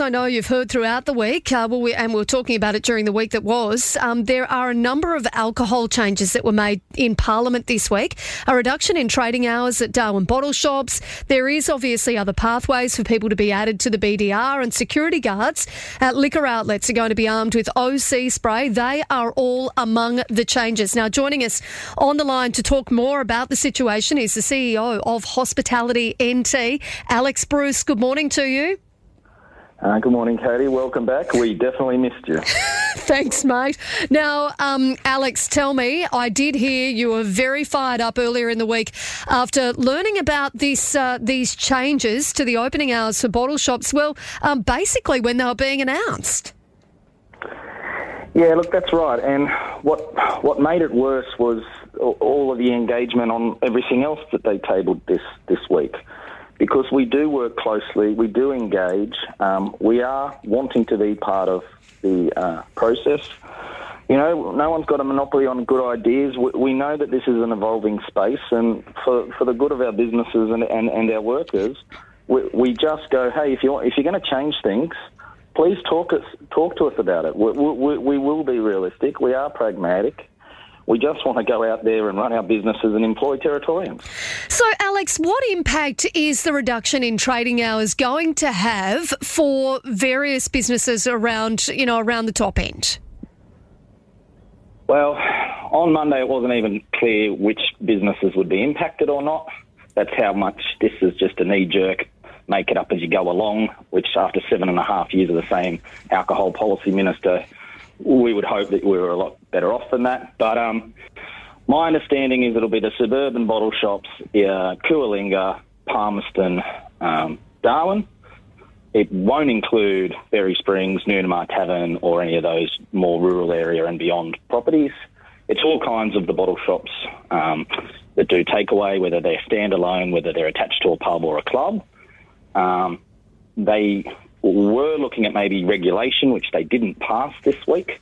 I know you've heard throughout the week, uh, well, we, and we are talking about it during the week that was. Um, there are a number of alcohol changes that were made in Parliament this week. A reduction in trading hours at Darwin bottle shops. There is obviously other pathways for people to be added to the BDR, and security guards at liquor outlets are going to be armed with OC spray. They are all among the changes. Now, joining us on the line to talk more about the situation is the CEO of Hospitality NT, Alex Bruce. Good morning to you. Uh, good morning, Katie. Welcome back. We definitely missed you. Thanks, mate. Now, um, Alex, tell me, I did hear you were very fired up earlier in the week after learning about this uh, these changes to the opening hours for bottle shops. Well, um, basically, when they were being announced. Yeah, look, that's right. And what what made it worse was all of the engagement on everything else that they tabled this this week because we do work closely, we do engage, um, we are wanting to be part of the uh, process. You know, no one's got a monopoly on good ideas. We, we, know that this is an evolving space, and for, for the good of our businesses and, and, and our workers, we, we just go, hey, if you're, if you're going to change things, please talk, us, talk to us about it. We, we, we will be realistic, we are pragmatic. We just want to go out there and run our businesses and employ Territorians. So, Alex, what impact is the reduction in trading hours going to have for various businesses around, you know, around the top end? Well, on Monday it wasn't even clear which businesses would be impacted or not. That's how much this is just a knee jerk, make it up as you go along, which after seven and a half years of the same alcohol policy minister we would hope that we were a lot better off than that. But um, my understanding is it'll be the suburban bottle shops, uh, Coolalinga, Palmerston, um, Darwin. It won't include Berry Springs, Noonamah Tavern, or any of those more rural area and beyond properties. It's all kinds of the bottle shops um, that do takeaway, whether they're standalone, whether they're attached to a pub or a club. Um, they were looking at maybe regulation, which they didn't pass this week,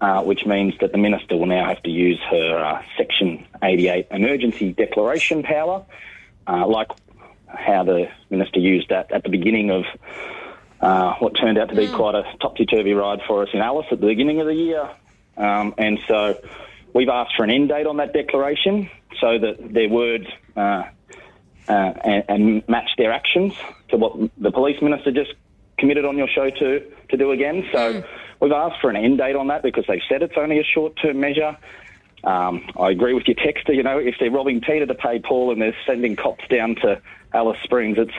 uh, which means that the minister will now have to use her uh, Section 88 emergency declaration power, uh, like how the minister used that at the beginning of uh, what turned out to be mm. quite a topsy turvy ride for us in Alice at the beginning of the year. Um, and so we've asked for an end date on that declaration so that their words uh, uh, and, and match their actions to what the police minister just committed on your show to, to do again. So mm. we've asked for an end date on that because they've said it's only a short term measure. Um, I agree with your texter. You know, if they're robbing Peter to pay Paul and they're sending cops down to Alice Springs, it's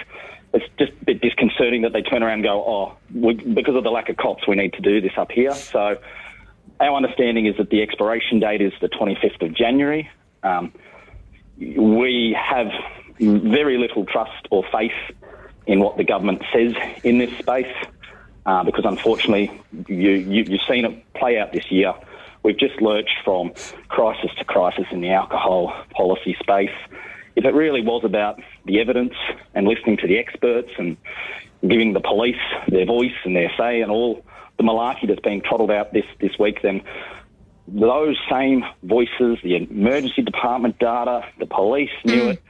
it's just a bit disconcerting that they turn around and go, oh, we, because of the lack of cops, we need to do this up here. So our understanding is that the expiration date is the 25th of January. Um, we have very little trust or faith in what the government says in this space, uh, because unfortunately, you, you, you've seen it play out this year. We've just lurched from crisis to crisis in the alcohol policy space. If it really was about the evidence and listening to the experts and giving the police their voice and their say and all the malarkey that's being trottled out this, this week, then those same voices, the emergency department data, the police knew mm. it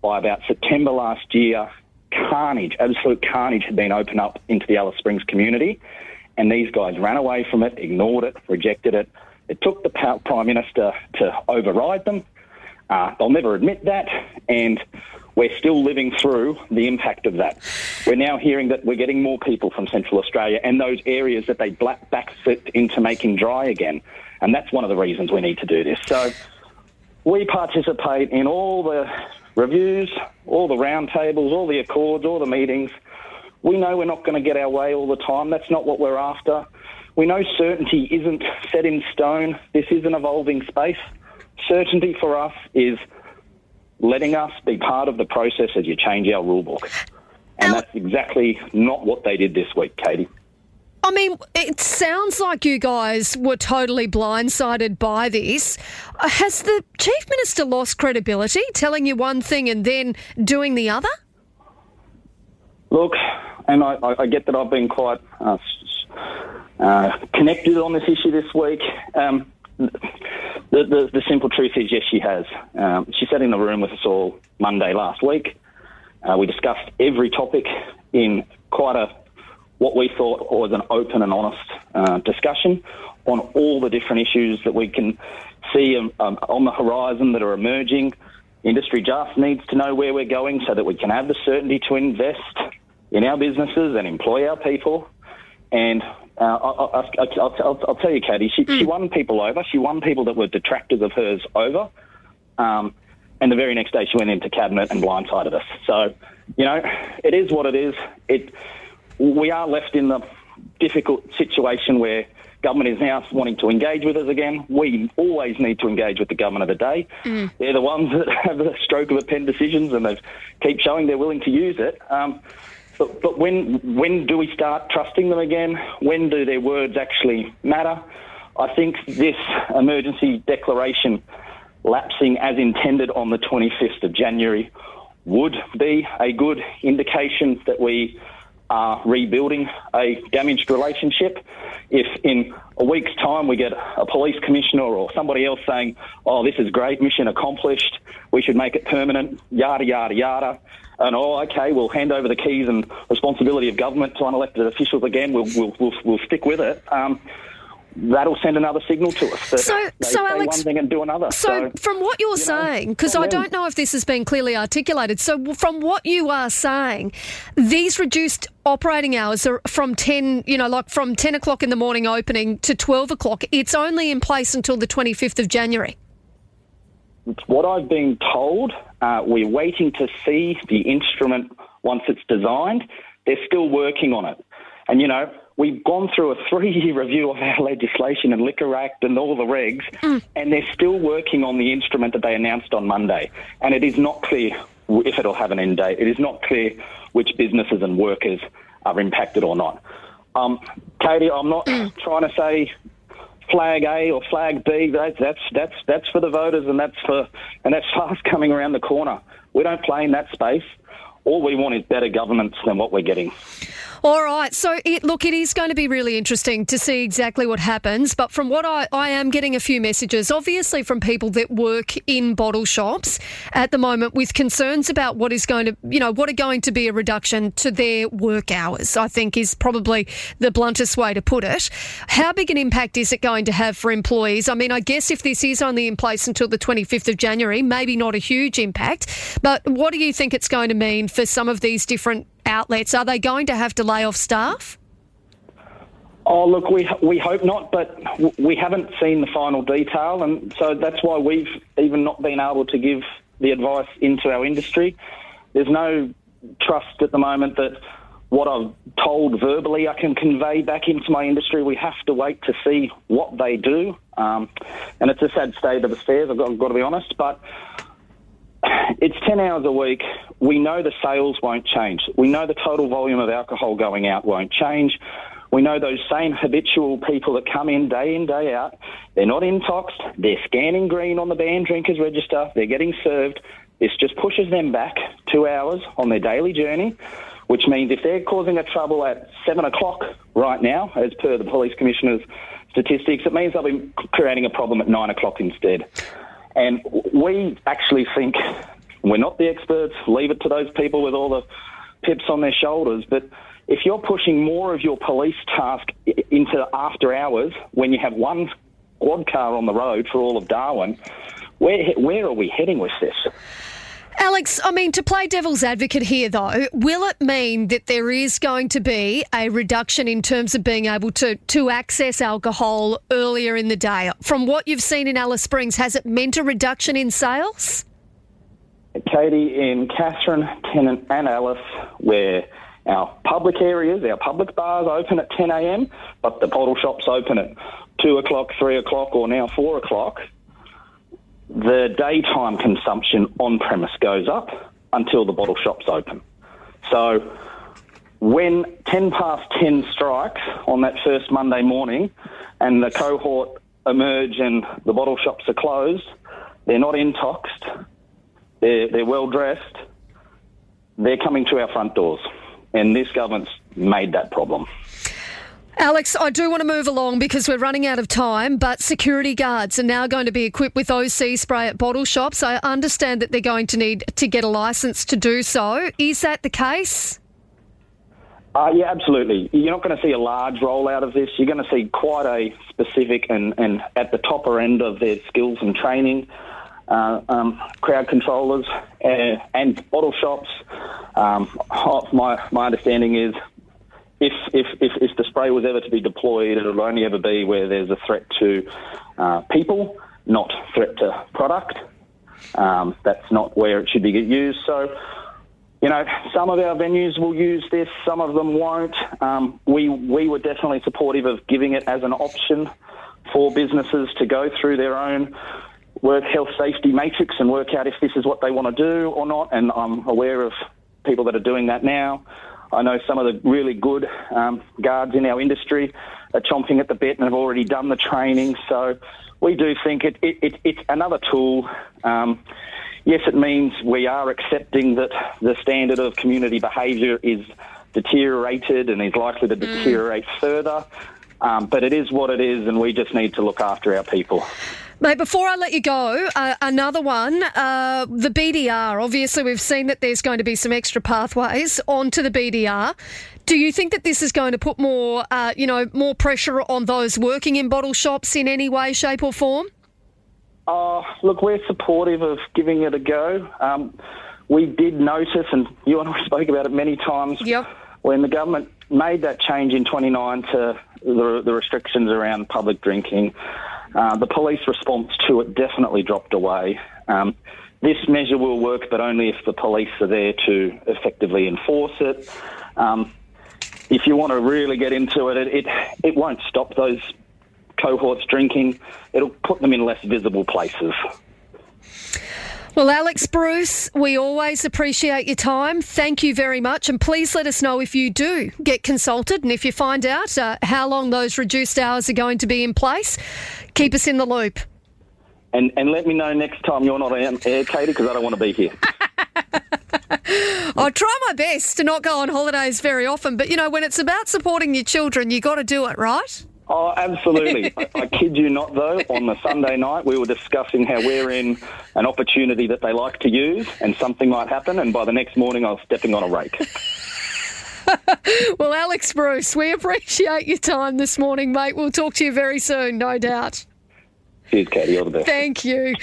by about September last year carnage, absolute carnage had been opened up into the Alice Springs community, and these guys ran away from it, ignored it, rejected it. It took the Prime Minister to override them. Uh, they'll never admit that, and we're still living through the impact of that. We're now hearing that we're getting more people from Central Australia and those areas that they black backset into making dry again. And that's one of the reasons we need to do this. So we participate in all the reviews, all the roundtables, all the accords, all the meetings. We know we're not going to get our way all the time. That's not what we're after. We know certainty isn't set in stone. This is an evolving space. Certainty for us is letting us be part of the process as you change our rule book. And that's exactly not what they did this week, Katie. I mean, it sounds like you guys were totally blindsided by this. Uh, has the Chief Minister lost credibility, telling you one thing and then doing the other? Look, and I, I get that I've been quite uh, uh, connected on this issue this week. Um, the, the, the, simple truth is, yes, she has. Um, she sat in the room with us all Monday last week. Uh, we discussed every topic in quite a what we thought was an open and honest uh, discussion on all the different issues that we can see um, um, on the horizon that are emerging. Industry just needs to know where we're going so that we can have the certainty to invest in our businesses and employ our people. And uh, I'll, I'll, I'll, I'll, tell you, Katie, she, mm. she, won people over. She won people that were detractors of hers over. Um, and the very next day she went into cabinet and blindsided us. So, you know, it is what it is. It, we are left in the difficult situation where government is now wanting to engage with us again. We always need to engage with the government of the day. Mm. They're the ones that have the stroke of a pen decisions and they keep showing they're willing to use it. Um, but, but when when do we start trusting them again? When do their words actually matter? I think this emergency declaration lapsing as intended on the 25th of January would be a good indication that we are rebuilding a damaged relationship. If in a week's time we get a police commissioner or somebody else saying, oh, this is great, mission accomplished, we should make it permanent, yada, yada, yada, and oh, okay, we'll hand over the keys and responsibility of government to unelected officials again, we'll, we'll, we'll, we'll stick with it. Um, that'll send another signal to us that so, they so say Alex, one thing and do another. So, so from what you're you saying, because I don't know if this has been clearly articulated, so from what you are saying, these reduced operating hours are from 10, you know, like from 10 o'clock in the morning opening to 12 o'clock. It's only in place until the 25th of January. It's what I've been told. Uh, we're waiting to see the instrument once it's designed. They're still working on it. And, you know, we've gone through a three year review of our legislation and Liquor Act and all the regs, mm. and they're still working on the instrument that they announced on Monday. And it is not clear if it'll have an end date. It is not clear which businesses and workers are impacted or not. Um, Katie, I'm not mm. trying to say flag A or flag B. That's that's that's that's for the voters, and that's for and that's fast coming around the corner. We don't play in that space. All we want is better governance than what we're getting. All right. So, it, look, it is going to be really interesting to see exactly what happens. But from what I, I am getting a few messages, obviously from people that work in bottle shops at the moment with concerns about what is going to, you know, what are going to be a reduction to their work hours, I think is probably the bluntest way to put it. How big an impact is it going to have for employees? I mean, I guess if this is only in place until the 25th of January, maybe not a huge impact. But what do you think it's going to mean for some of these different outlets? Are they going to have to lay off staff? Oh, look, we we hope not, but we haven't seen the final detail, and so that's why we've even not been able to give the advice into our industry. There's no trust at the moment that what I've told verbally I can convey back into my industry. We have to wait to see what they do, um, and it's a sad state of affairs. I've got, I've got to be honest, but it's 10 hours a week. We know the sales won't change. We know the total volume of alcohol going out won't change. We know those same habitual people that come in day in, day out, they're not intoxed, they're scanning green on the banned drinkers register, they're getting served. This just pushes them back two hours on their daily journey, which means if they're causing a trouble at seven o'clock right now, as per the police commissioner's statistics, it means they'll be creating a problem at nine o'clock instead. And we actually think we're not the experts, leave it to those people with all the pips on their shoulders. But if you're pushing more of your police task into after hours when you have one quad car on the road for all of Darwin, where, where are we heading with this? Alex, I mean, to play devil's advocate here, though, will it mean that there is going to be a reduction in terms of being able to, to access alcohol earlier in the day? From what you've seen in Alice Springs, has it meant a reduction in sales? Katie, in Katherine, Tennant, and Alice, where our public areas, our public bars open at 10 a.m., but the bottle shops open at 2 o'clock, 3 o'clock, or now 4 o'clock the daytime consumption on premise goes up until the bottle shops open. So when 10 past 10 strikes on that first Monday morning and the cohort emerge and the bottle shops are closed, they're not intoxed, they're, they're well dressed, they're coming to our front doors. And this government's made that problem. Alex, I do want to move along because we're running out of time, but security guards are now going to be equipped with OC spray at bottle shops. I understand that they're going to need to get a licence to do so. Is that the case? Uh, yeah, absolutely. You're not going to see a large rollout of this. You're going to see quite a specific and, and at the topper end of their skills and training. Uh, um, crowd controllers and, and bottle shops. Um, my my understanding is if, if, if, if, the spray was ever to be deployed, it'll only ever be where there's a threat to uh, people, not threat to product. Um, that's not where it should be used. So you know, some of our venues will use this, some of them won't. Um, we we were definitely supportive of giving it as an option for businesses to go through their own work health safety matrix and work out if this is what they want to do or not. And I'm aware of people that are doing that now. I know some of the really good um, guards in our industry are chomping at the bit and have already done the training. So we do think it, it, it it's another tool. Um, yes, it means we are accepting that the standard of community behaviour is deteriorated and is likely to mm. deteriorate further. Um, but it is what it is, and we just need to look after our people. Mate, before I let you go, uh, another one, uh, the BDR. Obviously, we've seen that there's going to be some extra pathways onto the BDR. Do you think that this is going to put more, uh, you know, more pressure on those working in bottle shops in any way, shape, or form? Uh, look, we're supportive of giving it a go. Um, we did notice, and you and I spoke about it many times, yep. when the government made that change in 29 to the, the restrictions around public drinking, uh, the police response to it definitely dropped away. Um, this measure will work, but only if the police are there to effectively enforce it. Um, if you want to really get into it, it, it, it won't stop those cohorts drinking, it'll put them in less visible places. Well, Alex Bruce, we always appreciate your time. Thank you very much. And please let us know if you do get consulted and if you find out uh, how long those reduced hours are going to be in place. Keep us in the loop. And, and let me know next time you're not on air, Katie, because I don't want to be here. I try my best to not go on holidays very often, but you know, when it's about supporting your children, you got to do it, right? Oh, absolutely. I, I, kid you not, though, on the Sunday night, we were discussing how we're in an opportunity that they like to use and something might happen, and by the next morning, I was stepping on a rake. well, Alex Bruce, we appreciate your time this morning, mate. We'll talk to you very soon, no doubt. Cheers, Katie. All the best. Thank you.